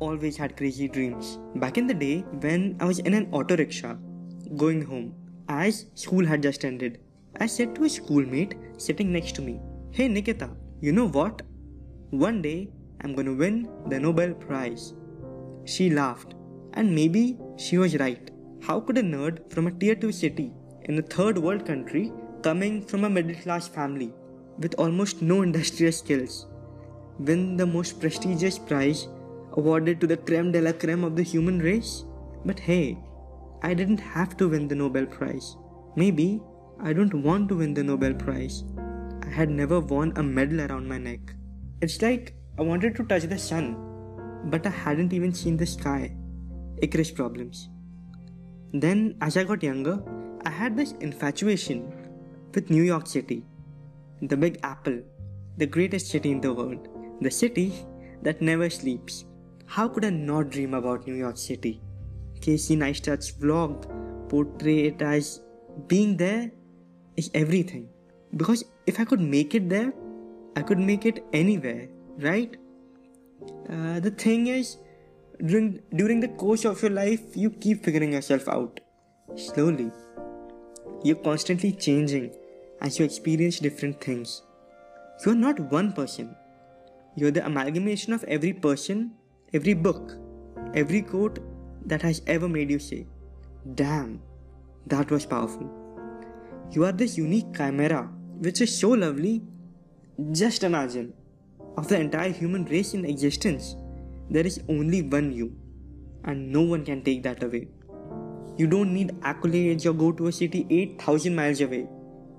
always had crazy dreams. Back in the day, when I was in an auto rickshaw going home, as school had just ended, I said to a schoolmate sitting next to me, Hey Nikita, you know what? One day I'm gonna win the Nobel Prize. She laughed, and maybe she was right. How could a nerd from a tier 2 city in a third world country coming from a middle class family with almost no industrial skills win the most prestigious prize awarded to the creme de la creme of the human race? But hey, I didn't have to win the Nobel Prize. Maybe I don't want to win the Nobel Prize. I had never worn a medal around my neck. It's like I wanted to touch the sun, but I hadn't even seen the sky. Icarus problems. Then, as I got younger, I had this infatuation with New York City, the Big Apple, the greatest city in the world, the city that never sleeps. How could I not dream about New York City? Casey Neistat's vlog portrayed as being there is everything. Because if I could make it there, I could make it anywhere, right? Uh, the thing is, during, during the course of your life, you keep figuring yourself out slowly. You're constantly changing as you experience different things. You're not one person, you're the amalgamation of every person, every book, every quote that has ever made you say, Damn, that was powerful. You are this unique chimera which is so lovely. Just imagine, of the entire human race in existence, there is only one you, and no one can take that away. You don't need accolades or go to a city 8000 miles away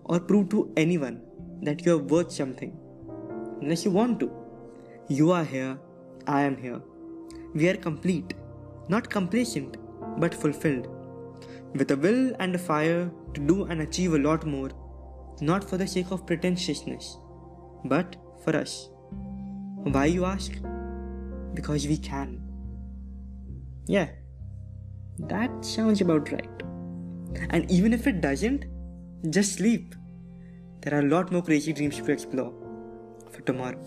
or prove to anyone that you are worth something unless you want to. You are here, I am here. We are complete, not complacent, but fulfilled. With a will and a fire to do and achieve a lot more, not for the sake of pretentiousness, but for us. Why, you ask? Because we can. Yeah, that sounds about right. And even if it doesn't, just sleep. There are a lot more crazy dreams to explore for tomorrow.